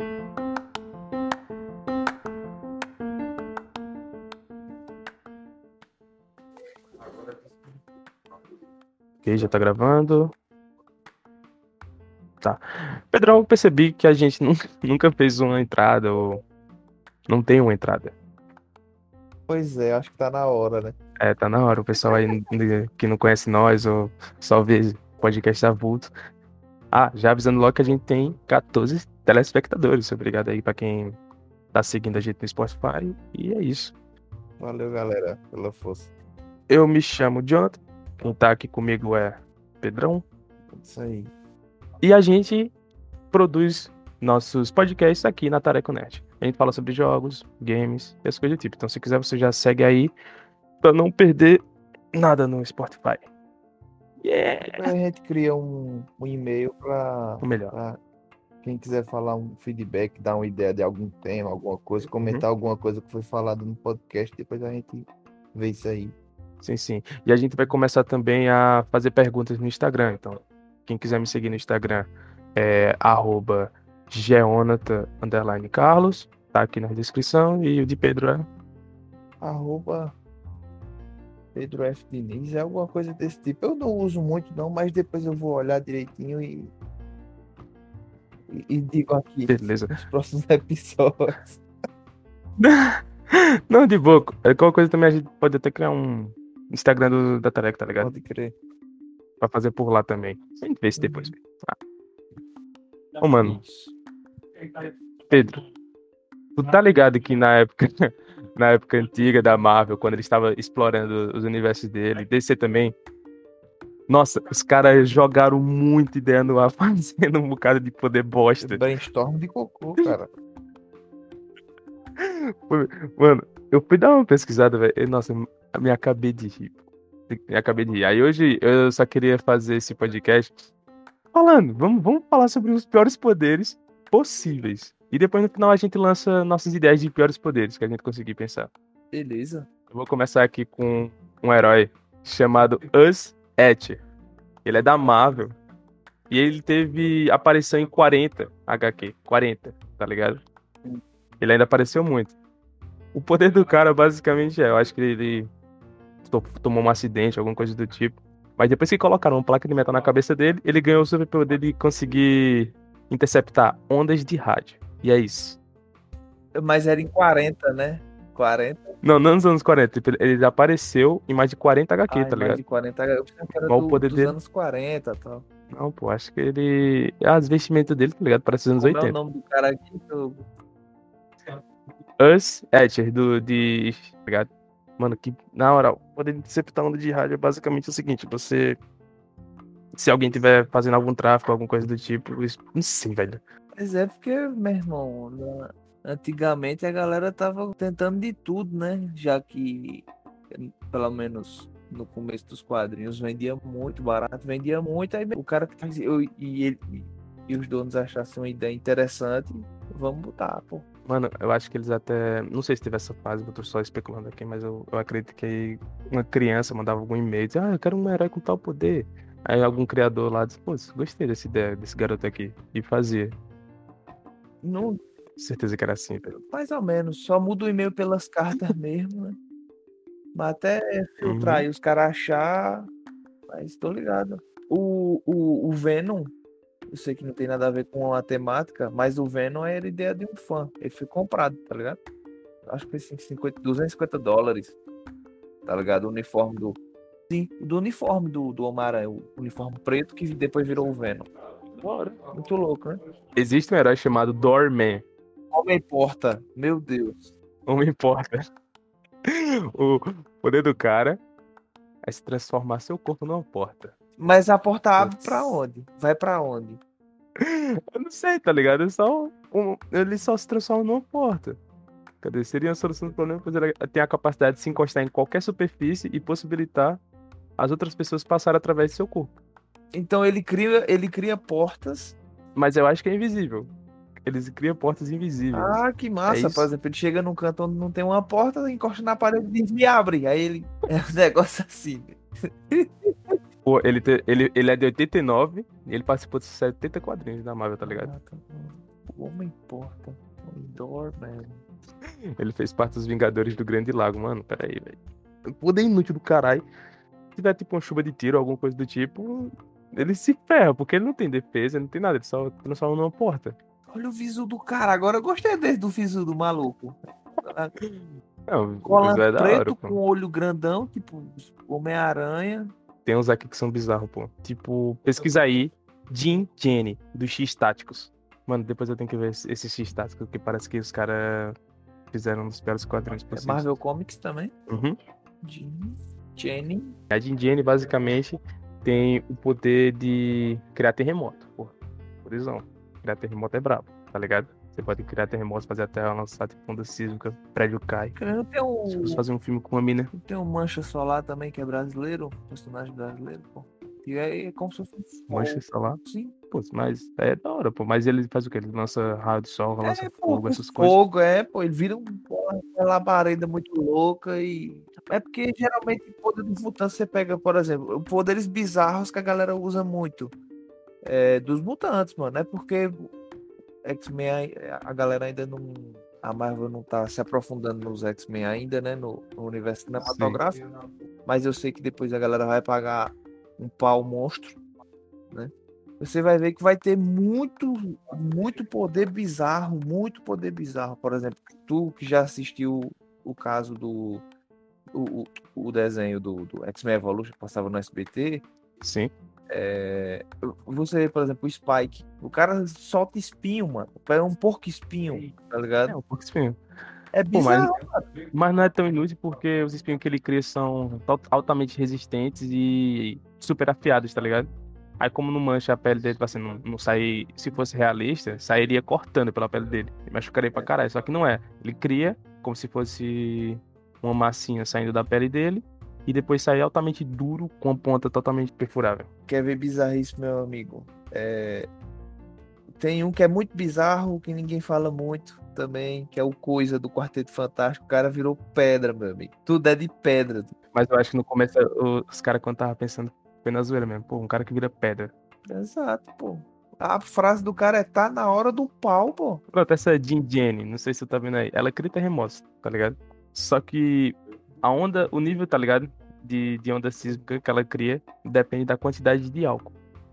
Ok, já tá gravando. Tá. Pedrão, eu percebi que a gente nunca, nunca fez uma entrada ou não tem uma entrada. Pois é, acho que tá na hora, né? É, tá na hora. O pessoal aí que não conhece nós ou só vê podcast avulto. Ah, já avisando logo que a gente tem 14 telespectadores. Obrigado aí pra quem tá seguindo a gente no Spotify. E é isso. Valeu, galera, pela força. Eu me chamo Jonathan. Quem tá aqui comigo é Pedrão. Isso aí. E a gente produz nossos podcasts aqui na Tareco Net. A gente fala sobre jogos, games e as coisas do tipo. Então, se quiser, você já segue aí pra não perder nada no Spotify. Yeah! A gente cria um, um e-mail pra, O melhor. pra quem quiser falar um feedback, dar uma ideia de algum tema, alguma coisa, comentar alguma coisa que foi falado no podcast, depois a gente vê isso aí. Sim, sim. E a gente vai começar também a fazer perguntas no Instagram. Então, quem quiser me seguir no Instagram é arroba geonata, underline Carlos. Tá aqui na descrição. E o de Pedro é Arroba Pedro F. Diniz, é alguma coisa desse tipo. Eu não uso muito não, mas depois eu vou olhar direitinho e, e, digo aqui beleza. nos próximos episódios. Não, de boa. É, Qualquer coisa também a gente pode até criar um Instagram do, da Tareca, tá ligado? Pode crer. Pra fazer por lá também. A gente vê isso depois. Ô, mano. Pedro, tu tá ligado que na época, na época antiga da Marvel, quando ele estava explorando os universos dele, DC também, nossa, os caras jogaram muito ideia no ar, fazendo um bocado de poder bosta. Brainstorm de cocô, cara. Mano, eu fui dar uma pesquisada, velho. Nossa, me acabei de rir. Me acabei de rir. Aí hoje eu só queria fazer esse podcast falando, vamos, vamos falar sobre os piores poderes possíveis. E depois no final a gente lança nossas ideias de piores poderes que a gente conseguir pensar. Beleza. Eu vou começar aqui com um herói chamado Us Etcher. Ele é da Marvel. E ele teve aparição em 40 HQ. 40, tá ligado? Ele ainda apareceu muito. O poder do cara basicamente é, eu acho que ele to- tomou um acidente, alguma coisa do tipo. Mas depois que colocaram uma placa de metal na cabeça dele, ele ganhou o superpoder de conseguir interceptar ondas de rádio. E é isso. Mas era em 40, né? 40. Não, não nos anos 40. tipo, Ele apareceu em mais de 40 HQ, Ai, tá mais ligado? de 40. Eu pensava que era Mas o do- poder dos dele- anos 40 e tal. Não, pô, acho que ele. As vestimentas dele, tá ligado? Parece os anos Como é o 80. nome do cara aqui? Eu- Us Etcher, do. De. Tá ligado? Mano, que. Na hora, o poder de interceptar onda de rádio é basicamente o seguinte: você. Se alguém tiver fazendo algum tráfico, alguma coisa do tipo, isso- não sei, velho. Mas é porque, meu irmão, na- antigamente a galera tava tentando de tudo, né? Já que, pelo menos no começo dos quadrinhos, vendia muito barato, vendia muito, aí o cara que fazia, eu- e, ele, e os donos achassem uma ideia interessante, vamos botar, pô. Mano, eu acho que eles até. Não sei se teve essa fase, eu tô só especulando aqui, mas eu, eu acredito que uma criança mandava algum e-mail dizia, ah, eu quero um herói com tal poder. Aí algum criador lá disse, pô, gostei dessa ideia, desse garoto aqui. E fazia. Não, Certeza que era assim, velho. mais ou menos, só muda o e-mail pelas cartas mesmo, né? Mas até filtrar Uhum. aí os caras achar, mas tô ligado. O, o, o Venom, eu sei que não tem nada a ver com a temática, mas o Venom era ideia de um fã. Ele foi comprado, tá ligado? Acho que foi assim, 50, 250 dólares. Tá ligado? O uniforme do. Sim, do uniforme do, do Homem-Aranha, o uniforme preto que depois virou o Venom. Muito louco, né? Existe um herói chamado Doorman. Homem Porta, meu Deus. Não importa. o poder do cara é se transformar seu corpo numa porta. Mas a porta abre Putz. pra onde? Vai pra onde? Eu não sei, tá ligado? É só um- ele só se transforma numa porta. Cadê? Seria a solução do problema, pois ele tem a capacidade de se encostar em qualquer superfície e possibilitar as outras pessoas passarem através do seu corpo. Então ele cria, ele cria portas. Mas eu acho que é invisível. Eles criam portas invisíveis. Ah, que massa. isso. Por exemplo, ele chega num canto onde não tem uma porta, encosta na parede e diz, me abre. Aí ele. É um negócio assim. Pô, ele, te- ele, ele é de 89 e ele participou de 70 quadrinhos da Marvel, tá ligado? Ah, tá bom. Homem porta. Doorman. Ele fez parte dos Vingadores do Grande Lago, mano. Pera aí, velho. Poder inútil do caralho. Se tiver tipo uma chuva de tiro, alguma coisa do tipo, ele se ferra, porque ele não tem defesa, ele não tem nada, ele só transforma numa porta. Olha o visu do cara. Agora eu gostei desse do visu do maluco. Não, o é preto hora, com olho grandão, tipo Homem-Aranha. Tem uns aqui que são bizarros, pô. Tipo, pesquisa aí, Jim Jenny, do X Táticos. Mano, depois eu tenho que ver esse esse X Táticos, porque parece que os caras fizeram um dos piores quadrinhos É possíveis. Marvel Comics também. Uhum. Jim, Jenny. A Jin Jenny, basicamente, tem o poder de criar terremoto, pô. Por exemplo, criar terremoto é brabo, tá ligado? Você pode criar terremotos, fazer a terra lançar tipo onda sísmica, prédio cai. Tem Se um, fosse fazer um filme com uma mina, tem um Mancha Solar também, que é brasileiro. Personagem brasileiro, pô. E é, é como se fosse um mancha solar, Sim. pô, mas é da hora, pô. Mas ele faz o quê? Ele lança raio de sol, lança É, pô, fogo, essas coisas. fogo, é, pô, ele vira um- uma labareda muito louca e. É porque geralmente o poder dos mutantes você pega, por exemplo, poderes bizarros que a galera usa muito. É, dos mutantes, mano. É porque X-Men, a galera ainda não. A Marvel não tá se aprofundando nos X-Men ainda, né? No, no universo cinematográfico. Mas eu sei que depois a galera vai pagar um pau monstro, né? Você vai ver que vai ter muito, muito poder bizarro, muito poder bizarro. Por exemplo, tu que já assistiu o caso do o, o, o desenho do, do X-Men Evolution que passava no SBT, Sim. É, você, por exemplo, o Spike, o cara solta espinho, mano. É um porco espinho, tá É, ligado? um pouco espinho. É Pô, mas, bizarro. mas não é tão inútil porque os espinhos que ele cria são altamente resistentes e super afiados, tá ligado? Aí como não mancha a pele dele, assim, não, não sai. Se fosse realista, sairia cortando pela pele dele. E machucaria pra caralho. Só que não é. Ele cria como se fosse uma massinha saindo da pele dele. E depois sai altamente duro com a ponta totalmente perfurável. Quer ver bizarrice, meu amigo? É, Tem um que é muito bizarro, que ninguém fala muito também, que é o Coisa do Quarteto Fantástico. O cara virou pedra, meu amigo. Tudo é de pedra. Mas eu acho que no começo o- os caras quando tava pensando foi na zoeira mesmo. Pô, um cara que vira pedra. Exato, pô. A frase do cara é tá na hora do pau, pô. Pronto, essa Jin Jenny, não sei se você tá vendo aí. Ela cria terremotos, tá ligado? Só que a onda, o nível, tá ligado? De, de onda sísmica que ela cria depende da quantidade de álcool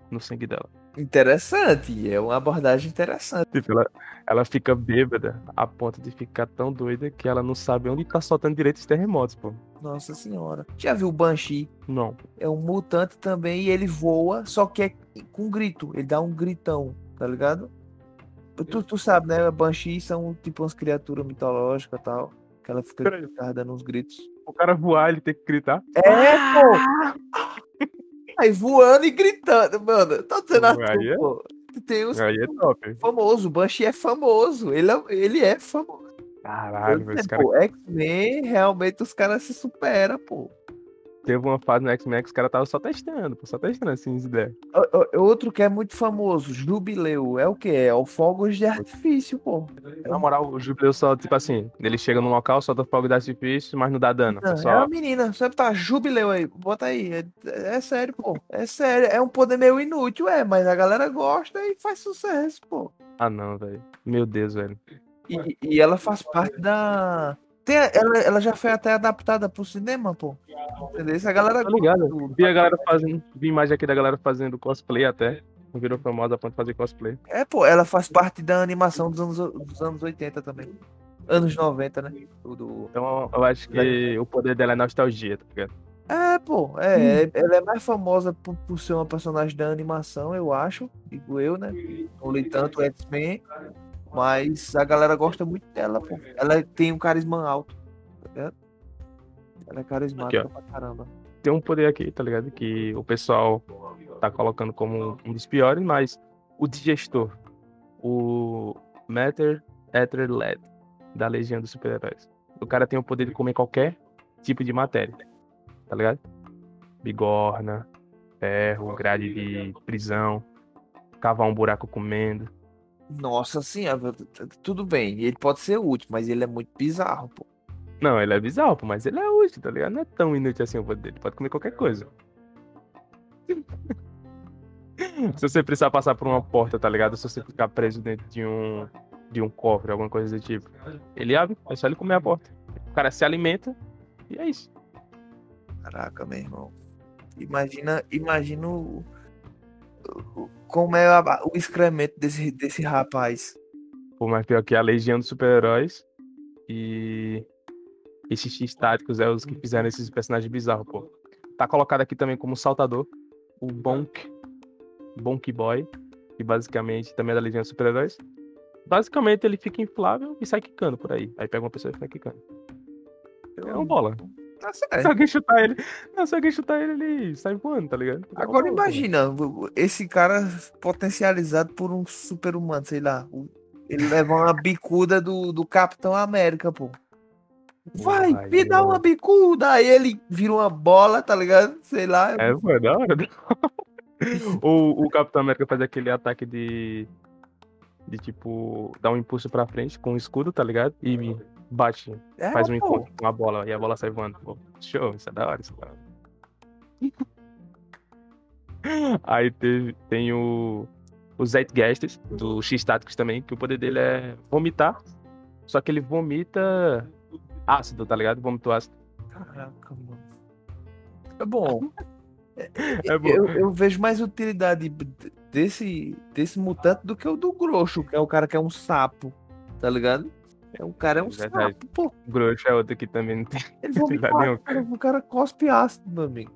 no sangue dela. Interessante, é uma abordagem interessante. Tipo, ela, ela fica bêbada a ponto de ficar tão doida que ela não sabe onde tá soltando direito os terremotos, pô. Nossa senhora. Já viu o Banshee? Não. É um mutante também e ele voa, só que é com grito. Ele dá um gritão, tá ligado? Tu, tu sabe, né? Banshee são tipo umas criaturas mitológicas e tal. Que ela fica ficava dando uns gritos. O cara voar, ele tem que gritar. É, pô! Aí voando e gritando, mano. Tô dizendo a tu, Aí é- pô. Tem uns Aí é top. famoso, o Banshee é famoso. Ele é, ele é famoso. Caralho, esse cara X-Men, realmente os caras se superam, pô. Teve uma fase no X-Men que os caras estavam só testando, só testando assim as ideias. Outro que é muito famoso, Jubileu, é o que? É o fogos de artifício, pô. Na moral, o Jubileu só, tipo assim, ele chega no local, solta fogo de artifício, mas não dá dano. Não, É é só uma menina, sempre tá Jubileu aí, bota aí. É, é sério, pô. É sério, é um poder meio inútil, é, mas a galera gosta e faz sucesso, pô. Ah, não, velho. Meu Deus, velho. E, e ela faz parte da. Tem, ela, ela já foi até adaptada pro cinema, pô. Entendeu? Essa galera Tá ligado? Vi a galera fazendo. Vi imagem aqui da galera fazendo cosplay até. Virou famosa a ponto de fazer cosplay. É, pô, ela faz parte da animação dos anos, dos anos 80 também. Anos 90, né? Do, Então eu acho que o poder dela é nostalgia, tá ligado? É, pô, é, é- ela é mais famosa por, por ser uma personagem da animação, eu acho, digo eu, né? Não li tanto X-Men, mas a galera gosta muito dela, pô. Ela tem um carisma alto, tá ligado? Ela é carismática Aqui, pra caramba. Tem um poder aqui, tá ligado? Que o pessoal tá colocando como um dos piores, mas o digestor, o Matter Ether Led, da Legião dos Super-Heróis. O cara tem o poder de comer qualquer tipo de matéria, tá ligado? Bigorna, ferro, grade de prisão, cavar um buraco comendo. Nossa senhora, tudo bem, ele pode ser útil, mas ele é muito bizarro, pô. Não, ele é bizarro, pô, mas ele é útil, tá ligado? Não é tão inútil assim o poder dele, pode comer qualquer coisa. Se você precisar passar por uma porta, tá ligado? Se você ficar preso dentro de um, de um cofre, alguma coisa do tipo. Ele abre, é só ele comer a porta. O cara se alimenta e é isso. Caraca, meu irmão. Imagina, imagina o- como é a- o excremento desse, desse rapaz. Pô, mas pior que a Legião dos Super-Heróis e esses X-Táticos é os que fizeram esses personagens bizarros, pô. Tá colocado aqui também como saltador o Bonk, Bonk Boy, que basicamente também é da Legião dos Super-Heróis. Basicamente ele fica inflável e sai quicando por aí. Aí pega uma pessoa e fica quicando. É uma bola. Tá Se alguém chutar ele, não, se alguém chutar ele, ele sai voando, tá ligado? É uma Agora imagina, esse cara potencializado por um super-humano, sei lá. Ele leva uma bicuda do, do Capitão América, pô. Vai, Porra, me dá uma bicuda. Aí ele vira uma bola, tá ligado? Sei lá. É, pô, é da hora. o, o Capitão América faz aquele ataque de. De tipo. Dá um impulso pra frente com o escudo, tá ligado? E bate. É, Faz um pô. encontro com a bola e a bola sai voando. Pô, show, isso é da hora, isso é da hora. Aí teve, tem o. O Zeitgeist, do X-Táticos também, que o poder dele é vomitar. Só que ele vomita ácido, tá ligado? Vômito ácido. Caraca, mano. É bom. É bom. Eu, eu vejo mais utilidade desse, desse mutante do que o do Grosso, que é o cara que é um sapo, tá ligado? É um cara é um Verdade. sapo, pô. O Grosso é outro que também não tem. Ele vomita Utilidade nenhuma. ácido, cara, o cara cospe ácido, meu amigo.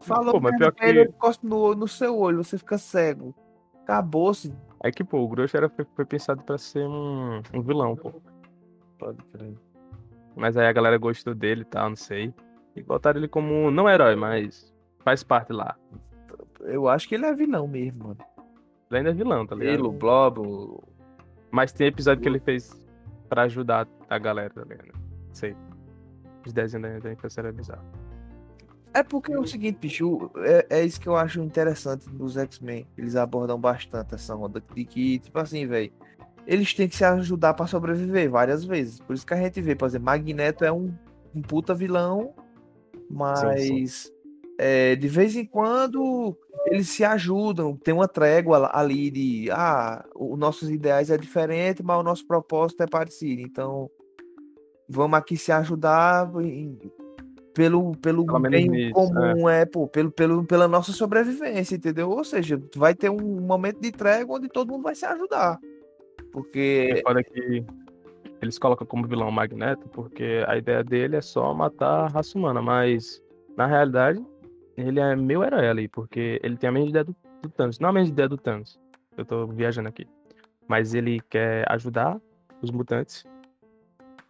Fala Pô, mas pior que- ele cospe no, no seu olho, você fica cego. Acabou-se. É que, pô, o Grosso era, foi, foi pensado pra ser um, um vilão, pô. Pode crer. Mas aí a galera gostou dele e tal, não sei. E botaram ele como, não herói, mas faz parte lá. Eu acho que ele é vilão mesmo, mano. Ele ainda é vilão, tá ligado? Ele, o Blob, o... Mas tem episódio que ele fez pra ajudar a galera, tá ligado? Não sei. Os desenhos da, infância era bizarro. É porque é o seguinte, bicho, é, é isso que eu acho interessante dos X-Men. Eles abordam bastante essa onda de que, tipo assim, velho, eles têm que se ajudar pra sobreviver várias vezes. Por isso que a gente vê, por exemplo, Magneto é um, um puta vilão, mas é, de vez em quando eles se ajudam, tem uma trégua ali de, ah, os nossos ideais é diferente, mas o nosso propósito é parecido. Então, vamos aqui se ajudar em- pelo, pelo bem nisso, comum, é, pô, pelo, pelo, pela nossa sobrevivência, entendeu? Ou seja, vai ter um momento de trégua onde todo mundo vai se ajudar. Porque É foda que eles colocam como vilão o Magneto, porque a ideia dele é só matar a raça humana, mas na realidade ele é meu herói ali, porque ele tem a mesma ideia do, do Thanos. Não a mesma ideia do Thanos. Eu tô viajando aqui. Mas ele quer ajudar os mutantes.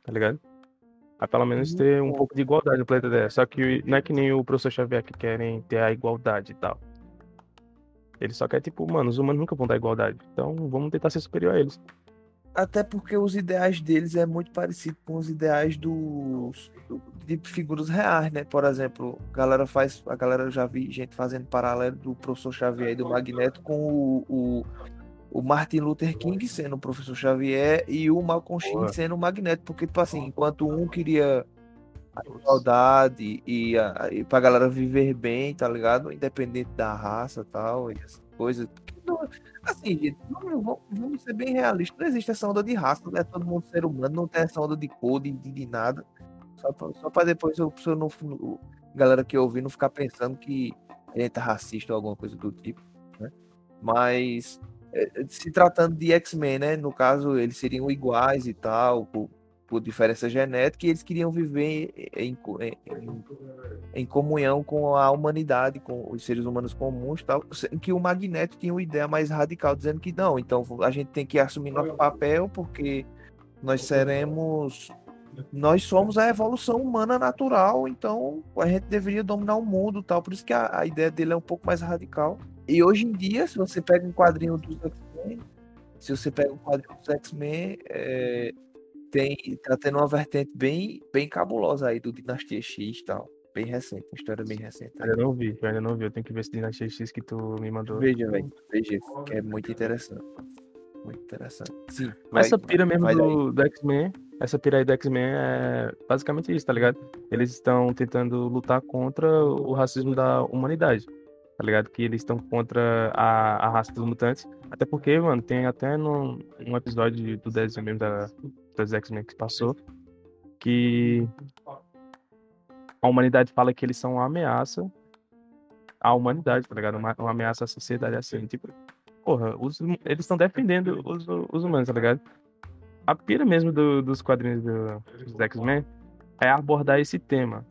Tá ligado? A pelo menos ter um pouco de igualdade no planeta Terra. Só que não é que nem o professor Xavier que querem ter a igualdade e tal. Ele só quer, tipo, mano, os humanos nunca vão dar igualdade. Então vamos tentar ser superior a eles. Até porque os ideais deles é muito parecido com os ideais dos do- de figuras reais, né? Por exemplo, a galera faz, a galera eu já vi gente fazendo paralelo do professor Xavier e do Magneto com o, o, o Martin Luther King sendo o professor Xavier e o Malcolm X sendo o Magneto, porque tipo assim, enquanto um queria a igualdade e, a, e pra galera viver bem, tá ligado? Independente da raça e tal, e essas coisas. Não- Assim, gente, vamos, vamos- ser bem realistas. Não existe essa onda de raça, não é todo mundo ser humano, não tem essa onda de cor, de, de, nada. Só pra, só pra depois se eu não, galera que ouvir não ficar pensando que gente é racista ou alguma coisa do tipo, né? Mas é, se tratando de X-Men, né? No caso, eles seriam iguais e tal, por, por diferença genética, e eles queriam viver em, em, em- em comunhão com a humanidade, com os seres humanos comuns tal, que o Magneto tinha uma ideia mais radical, dizendo que não, então a gente tem que assumir nosso papel, porque nós seremos. Nós somos a evolução humana natural, então a gente deveria dominar o mundo tal. Por isso que a, a ideia dele é um pouco mais radical. E hoje em dia, se você pega um quadrinho dos X-Men, se você pega um quadrinho dos X-Men, é, tem, tá tendo uma vertente bem, bem cabulosa aí do Dinastia X e tal. Bem recente, uma história bem recente. Eu ainda não vi, eu ainda não vi. Eu tenho que ver esse Dinastia X que tu me mandou. Veja, velho. Veja, que é muito interessante. Muito interessante. Sim. Mas vai- essa pira mesmo do, do X-Men, essa pira aí do X-Men é basicamente isso, tá ligado? Eles estão tentando lutar contra o racismo da humanidade. tá ligado? Que eles estão contra a, a raça dos mutantes. Até porque, mano, tem até no, um episódio do desenho mesmo da, das X-Men que passou, que a humanidade fala que eles são uma ameaça à humanidade, tá ligado? Uma, uma ameaça à sociedade assim, tipo, porra, os, eles estão defendendo os, os humanos, tá ligado? A pira mesmo do, dos quadrinhos do, dos X-Men é abordar esse tema.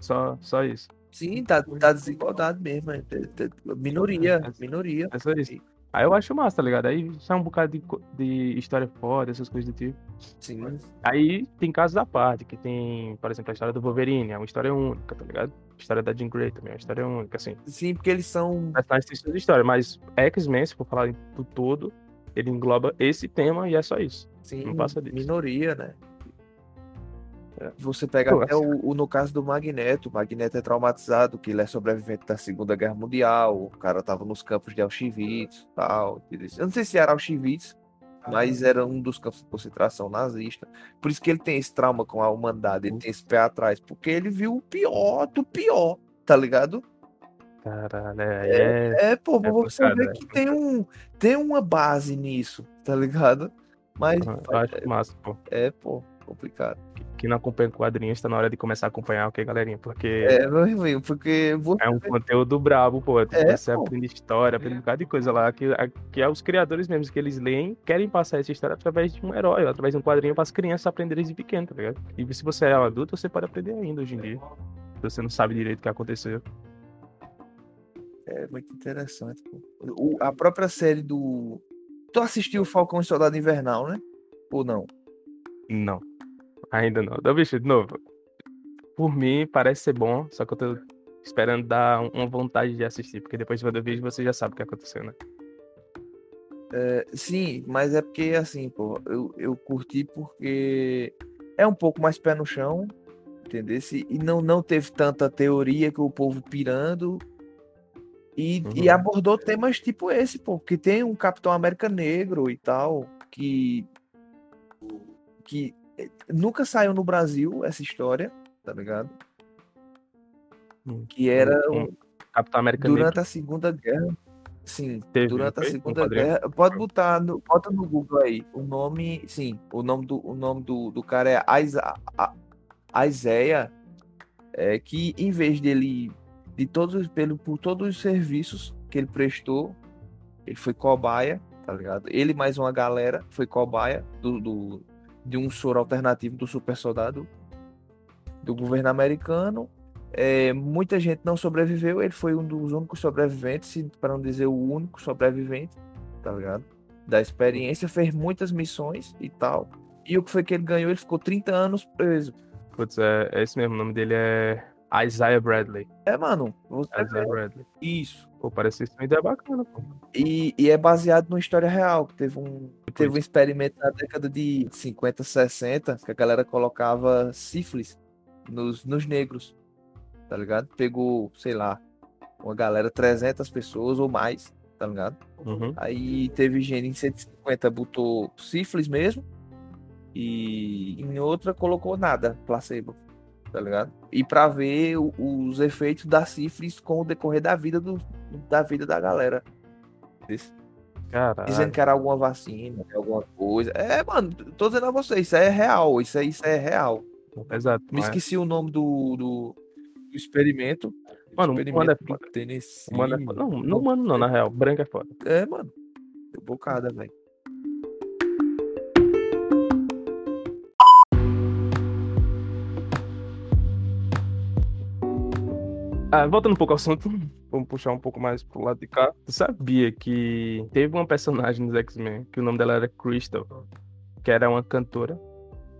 Só, só isso. Sim, tá, tá desigualdade mesmo. é, é, é, Minoria, É, minoria. É só isso. Aí eu acho massa, tá ligado? Aí sai um bocado de, de história foda, essas coisas do tipo. Sim. Aí tem casos à parte, que tem, por exemplo, a história do Wolverine, é uma história única, tá ligado? A história da Jean Grey também é uma história única, assim. Sim, porque eles são. Personagens têm suas histórias, mas X-Men, se for falar do todo, ele engloba esse tema e é só isso. Sim, Não passa disso. minoria, né? É. Você pega até o, o- no caso do Magneto, o Magneto é traumatizado, que ele é sobrevivente da Segunda Guerra Mundial, o cara tava nos campos de Auschwitz tal. Eu não sei se era Auschwitz, mas era um dos campos de concentração nazista. Por isso que ele tem esse trauma com a humanidade, ele tem esse pé atrás, porque ele viu o pior do pior, tá ligado? Caralho, é, é, É, pô, É você vê é que tem, um, tem uma base nisso, tá ligado? Mas eu acho massa, pô. é, pô, complicado. Quem não acompanha quadrinhos tá na hora de começar a acompanhar, ok, galerinha? Porque É, meu irmão, porque É um conteúdo brabo, pô. Tipo, É, você pô. aprende história, aprende um bocado de coisa lá. Que, que é os criadores mesmos que eles leem, querem passar essa história através de um herói, através de um quadrinho para as crianças aprenderem desde pequeno, tá ligado? E se você é um adulto, você pode aprender ainda hoje em dia. Se você não sabe direito o que aconteceu. É muito interessante, pô. O- a própria série do. Tu assistiu o Falcão e Soldado Invernal, né? Ou não? Não. Ainda não. Então, bicho, de novo. Por mim, parece ser bom, só que eu tô esperando dar um- uma vontade de assistir, porque depois de ver o vídeo você já sabe o que aconteceu, né? É, sim, mas é porque assim, pô, eu, eu curti porque é um pouco mais pé no chão, entendeu? E não, não teve tanta teoria que o povo pirando. E, e Uhum. abordou temas tipo esse, pô, que tem um Capitão América negro e tal, que. que nunca saiu no Brasil essa história, tá ligado? Hum. Que era Um- um- Capitão América durante Negro a Segunda Guerra. Sim, teve, durante a Segunda? Guerra. Pode botar no, bota no Google aí. O nome, sim, o nome do, o nome do, do cara é Isaiah, é, que em vez dele, de todos, pelo, por todos os serviços que ele prestou, ele foi cobaia, tá ligado? Ele mais uma galera foi cobaia do, do, de um soro alternativo do super soldado do governo americano. É, muita gente não sobreviveu, ele foi um dos únicos sobreviventes, para não dizer o único sobrevivente, tá ligado? Da experiência, fez muitas missões e tal. E o que foi que ele ganhou? Ele ficou 30 anos preso. Putz, é, é esse mesmo, o nome dele é Isaiah Bradley. É, mano, você Isaiah Bradley. isso. Pô, parece isso uma ideia bacana, pô. E, e é baseado numa história real, que teve um, teve um experimento na década de 50, 60, que a galera colocava sífilis nos, nos negros, tá ligado? Pegou, sei lá, uma galera, 300 pessoas ou mais, tá ligado? Uhum. Aí teve gente em 150 botou sífilis mesmo, e em outra colocou nada, placebo, tá ligado? E pra ver os efeitos da sífilis com o decorrer da vida do, da vida da galera. Caralho. Dizendo que era alguma vacina, alguma coisa. É, mano, tô dizendo a você, isso é real, isso é, isso é real. Exato. Me mas- esqueci o nome do, do, do experimento. Mano, experimento mano é foda. Tennessee. Mano é foda. Não, não, mano, não, na real. Branco é foda. É, mano. Deu bocada, velho. Ah, voltando um pouco ao assunto, vamos puxar um pouco mais pro lado de cá. Tu sabia que teve uma personagem nos X-Men que o nome dela era Crystal, que era uma cantora,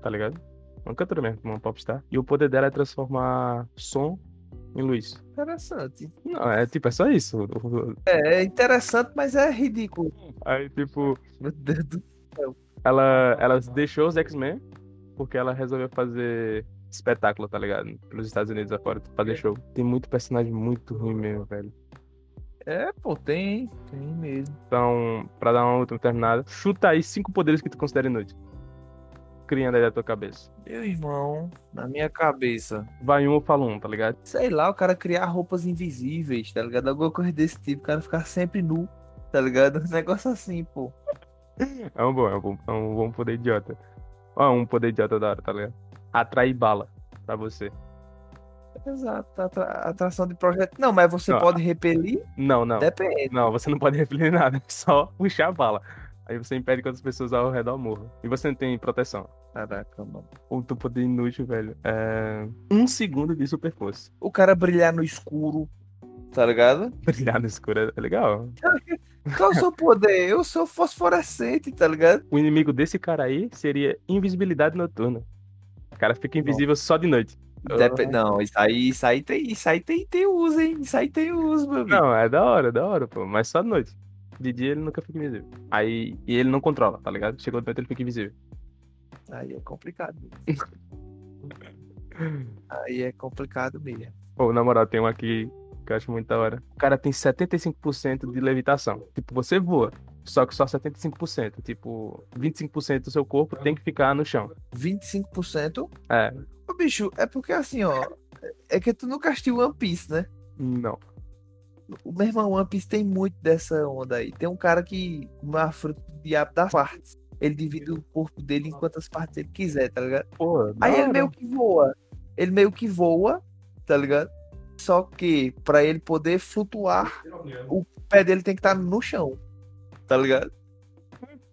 tá ligado? Uma cantora mesmo, uma popstar. E o poder dela é transformar som em luz. Interessante. Não, é tipo, é só isso. É, é interessante, mas é ridículo. Aí, tipo, Meu Deus do ela, ela deixou os X-Men porque ela resolveu fazer espetáculo, tá ligado? Pelos Estados Unidos afora, fazer show. Tem muito personagem muito ruim mesmo, velho. É, pô, tem, tem mesmo. Então, pra dar uma última terminada, chuta aí cinco poderes que tu considera inútil. criando aí da tua cabeça? Meu irmão, na minha cabeça. Vai um, eu falo um, tá ligado? Sei lá, o cara criar roupas invisíveis, tá ligado? Alguma coisa desse tipo, o cara ficar sempre nu, tá ligado? Um negócio assim, pô. É um bom, é um bom, é um bom poder idiota. Ó, um poder idiota da hora, tá ligado? Atrair bala pra você. Exato, atra- atração de projeto. Não, mas você Não, pode repelir? Não, não. Depende. Não, você não pode repelir nada, é só puxar a bala. Aí você impede que outras pessoas ao redor morram. E você não tem proteção. Caraca, mano. Outro poder inútil, velho. É. Um segundo de super força. O cara brilhar no escuro, tá ligado? Brilhar no escuro é legal. Qual é o seu poder? Eu sou fosforescente, tá ligado? O inimigo desse cara aí seria invisibilidade noturna. O cara fica invisível só de noite. Dep- Não, isso aí, isso aí tem, isso aí tem, tem uso, hein? Isso aí tem uso, meu amigo. Não, é da hora, é da hora, pô. Mas só de noite. De dia ele nunca fica invisível. Aí. E ele não controla, tá ligado? Chegou de noite ele fica invisível. Aí é complicado. Aí é complicado mesmo. Pô, na moral, tem um aqui que eu acho muito da hora. O cara tem 75% de levitação. Tipo, você voa. Só que só 75%. Tipo, 25% do seu corpo tem que ficar no chão. 25%? É. Ô, bicho, é porque assim, ó. É que tu nunca assistiu One Piece, né? Não. O meu irmão One Piece tem muito dessa onda aí. Tem um cara que come a fruta do diabo das partes. Ele divide o corpo dele em quantas partes ele quiser, tá ligado? Da Aí ele meio que voa. Ele meio que voa, tá ligado? Só que pra ele poder flutuar, o pé dele tem que estar no chão. Tá ligado?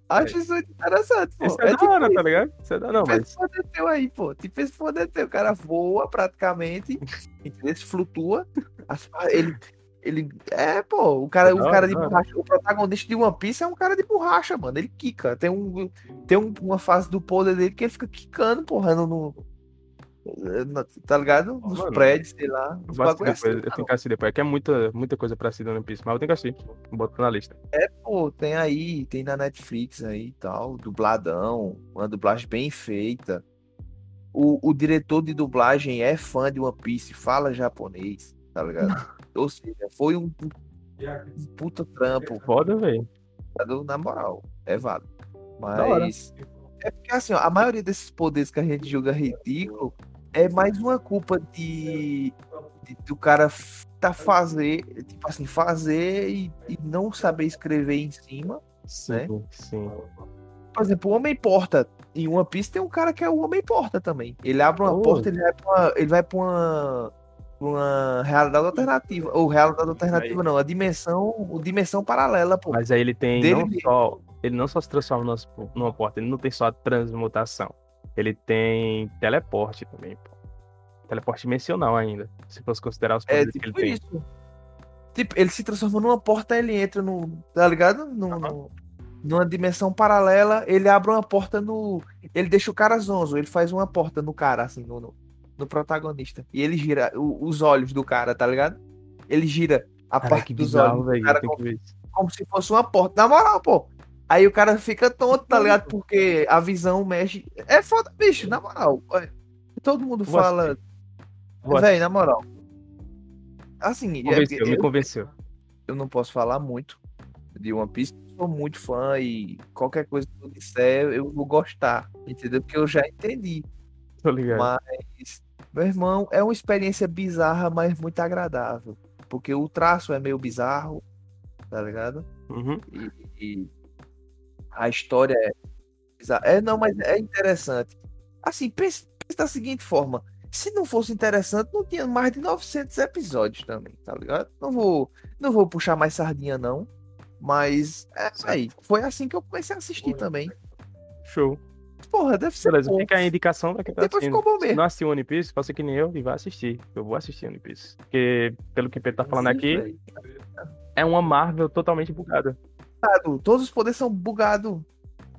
Acho isso muito interessante, pô. Isso é, da tipo hora, isso, tá ligado? Isso é da... Não, tipo mas. esse poder teu aí, pô. Tipo esse poder teu. O cara voa praticamente, entendeu? Se flutua. as- ele, ele. É, pô. O cara, o Da hora, cara de hora. borracha. O protagonista de One Piece é um cara de borracha, mano. Ele quica. Tem, um, tem um- uma fase do poder dele que ele fica quicando, porra, no. No- tá ligado? Nos Mano, prédios, sei lá. Eu depois, assim, eu tenho que assistir depois. É que é muita, muita coisa pra assistir do One Piece, mas eu tenho que assistir. Boto na lista. Pô, tem aí, tem na Netflix aí e tal, dubladão, uma dublagem bem feita. O, o diretor de dublagem é fã de One Piece, fala japonês, tá ligado? Ou seja, foi um, um puta trampo, Foda, velho. tá? na moral, é válido. Mas é porque assim, ó, a maioria desses poderes que a gente julga ridículo é mais uma culpa de, de- do cara tá fazer, tipo assim, fazer e, e não saber escrever em cima. Sim, Né? sim. Por exemplo, o Homem Porta. Em One Piece tem um cara que é o Homem Porta também. Ele abre uma Oh. porta, ele vai pra uma, ele vai pra uma, uma realidade alternativa. Ou realidade alternativa não, a dimensão, a dimensão paralela, pô. Mas aí ele tem Dele não só. Ele não só se transforma numa, numa porta, ele não tem só a transmutação. Ele tem teleporte também, pô. Teleporte dimensional ainda. Se fosse considerar os É poderes que ele tipo tem. isso. Tipo, ele se transforma numa porta, ele entra no. Tá ligado? No, no- numa dimensão paralela, ele abre uma porta no. Ele deixa o cara zonzo, ele faz uma porta no cara, assim, no, no, no protagonista. E ele gira o- os olhos do cara, tá ligado? Ele gira a Cara, parte dos bizarro, olhos do velho. cara como, isso. como se fosse uma porta. Na moral, pô. Aí o cara fica tonto, tá ligado? Porque a visão mexe. É foda, bicho, na moral. Todo mundo Vou fala. Véi, na moral. Assim, é- Convenceu, me eu, convenceu. eu não posso falar muito de One Piece. Sou muito fã e qualquer coisa que eu disser eu vou gostar, entendeu? Porque eu já entendi. Tô ligado. Mas, meu irmão, é uma experiência bizarra, mas muito agradável. Porque o traço é meio bizarro, tá ligado? Uhum. E, e a história é. É, não, mas é interessante. Assim, pense, pense da seguinte forma. Se não fosse interessante, não tinha mais de 900 episódios também, tá ligado? Não vou, não vou puxar mais sardinha, não. Mas, é aí. Foi assim que eu comecei a assistir também. Show. Porra, deve ser Beleza, bom. fica a indicação pra quem tá Depois assistindo. ficou bom Se mesmo. não assistiu One Piece, faça que nem eu e vá assistir. Eu vou assistir One Piece. Porque, pelo que o Pedro tá falando aqui, Velho. é uma Marvel totalmente bugada. Bugado. Todos os poderes são bugados.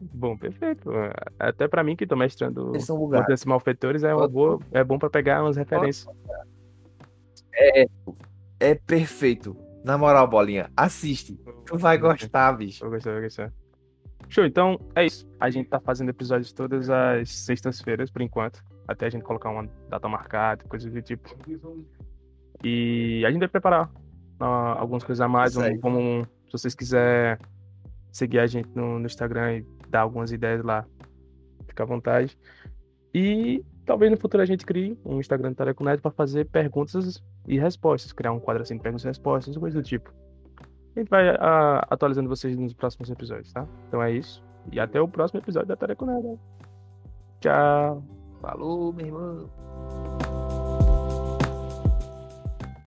Bom, perfeito. Até pra mim que tô mestrando Eles são bugados. Potenciais Malfeitores é, uma boa, é bom pra pegar umas referências. É perfeito. Na moral, bolinha, assiste. Tu vai gostar, bicho. Vou gostar, vou gostar. Show, então é isso. A gente tá fazendo episódios todas as sextas-feiras, por enquanto. Até a gente colocar uma data marcada, coisas do tipo. E a gente vai preparar ah, algumas coisas a mais. Vamos, vamos- se vocês quiserem seguir a gente no, no Instagram e dar algumas ideias lá, Fica à vontade. E talvez no futuro a gente crie um Instagram do Tareco Neto para fazer perguntas e respostas. Criar um quadro assim de perguntas e respostas, coisa do tipo. A gente vai a, atualizando vocês nos próximos episódios, tá? Então é isso. E até o próximo episódio da Tareco Neto. Tchau. Falou, meu irmão.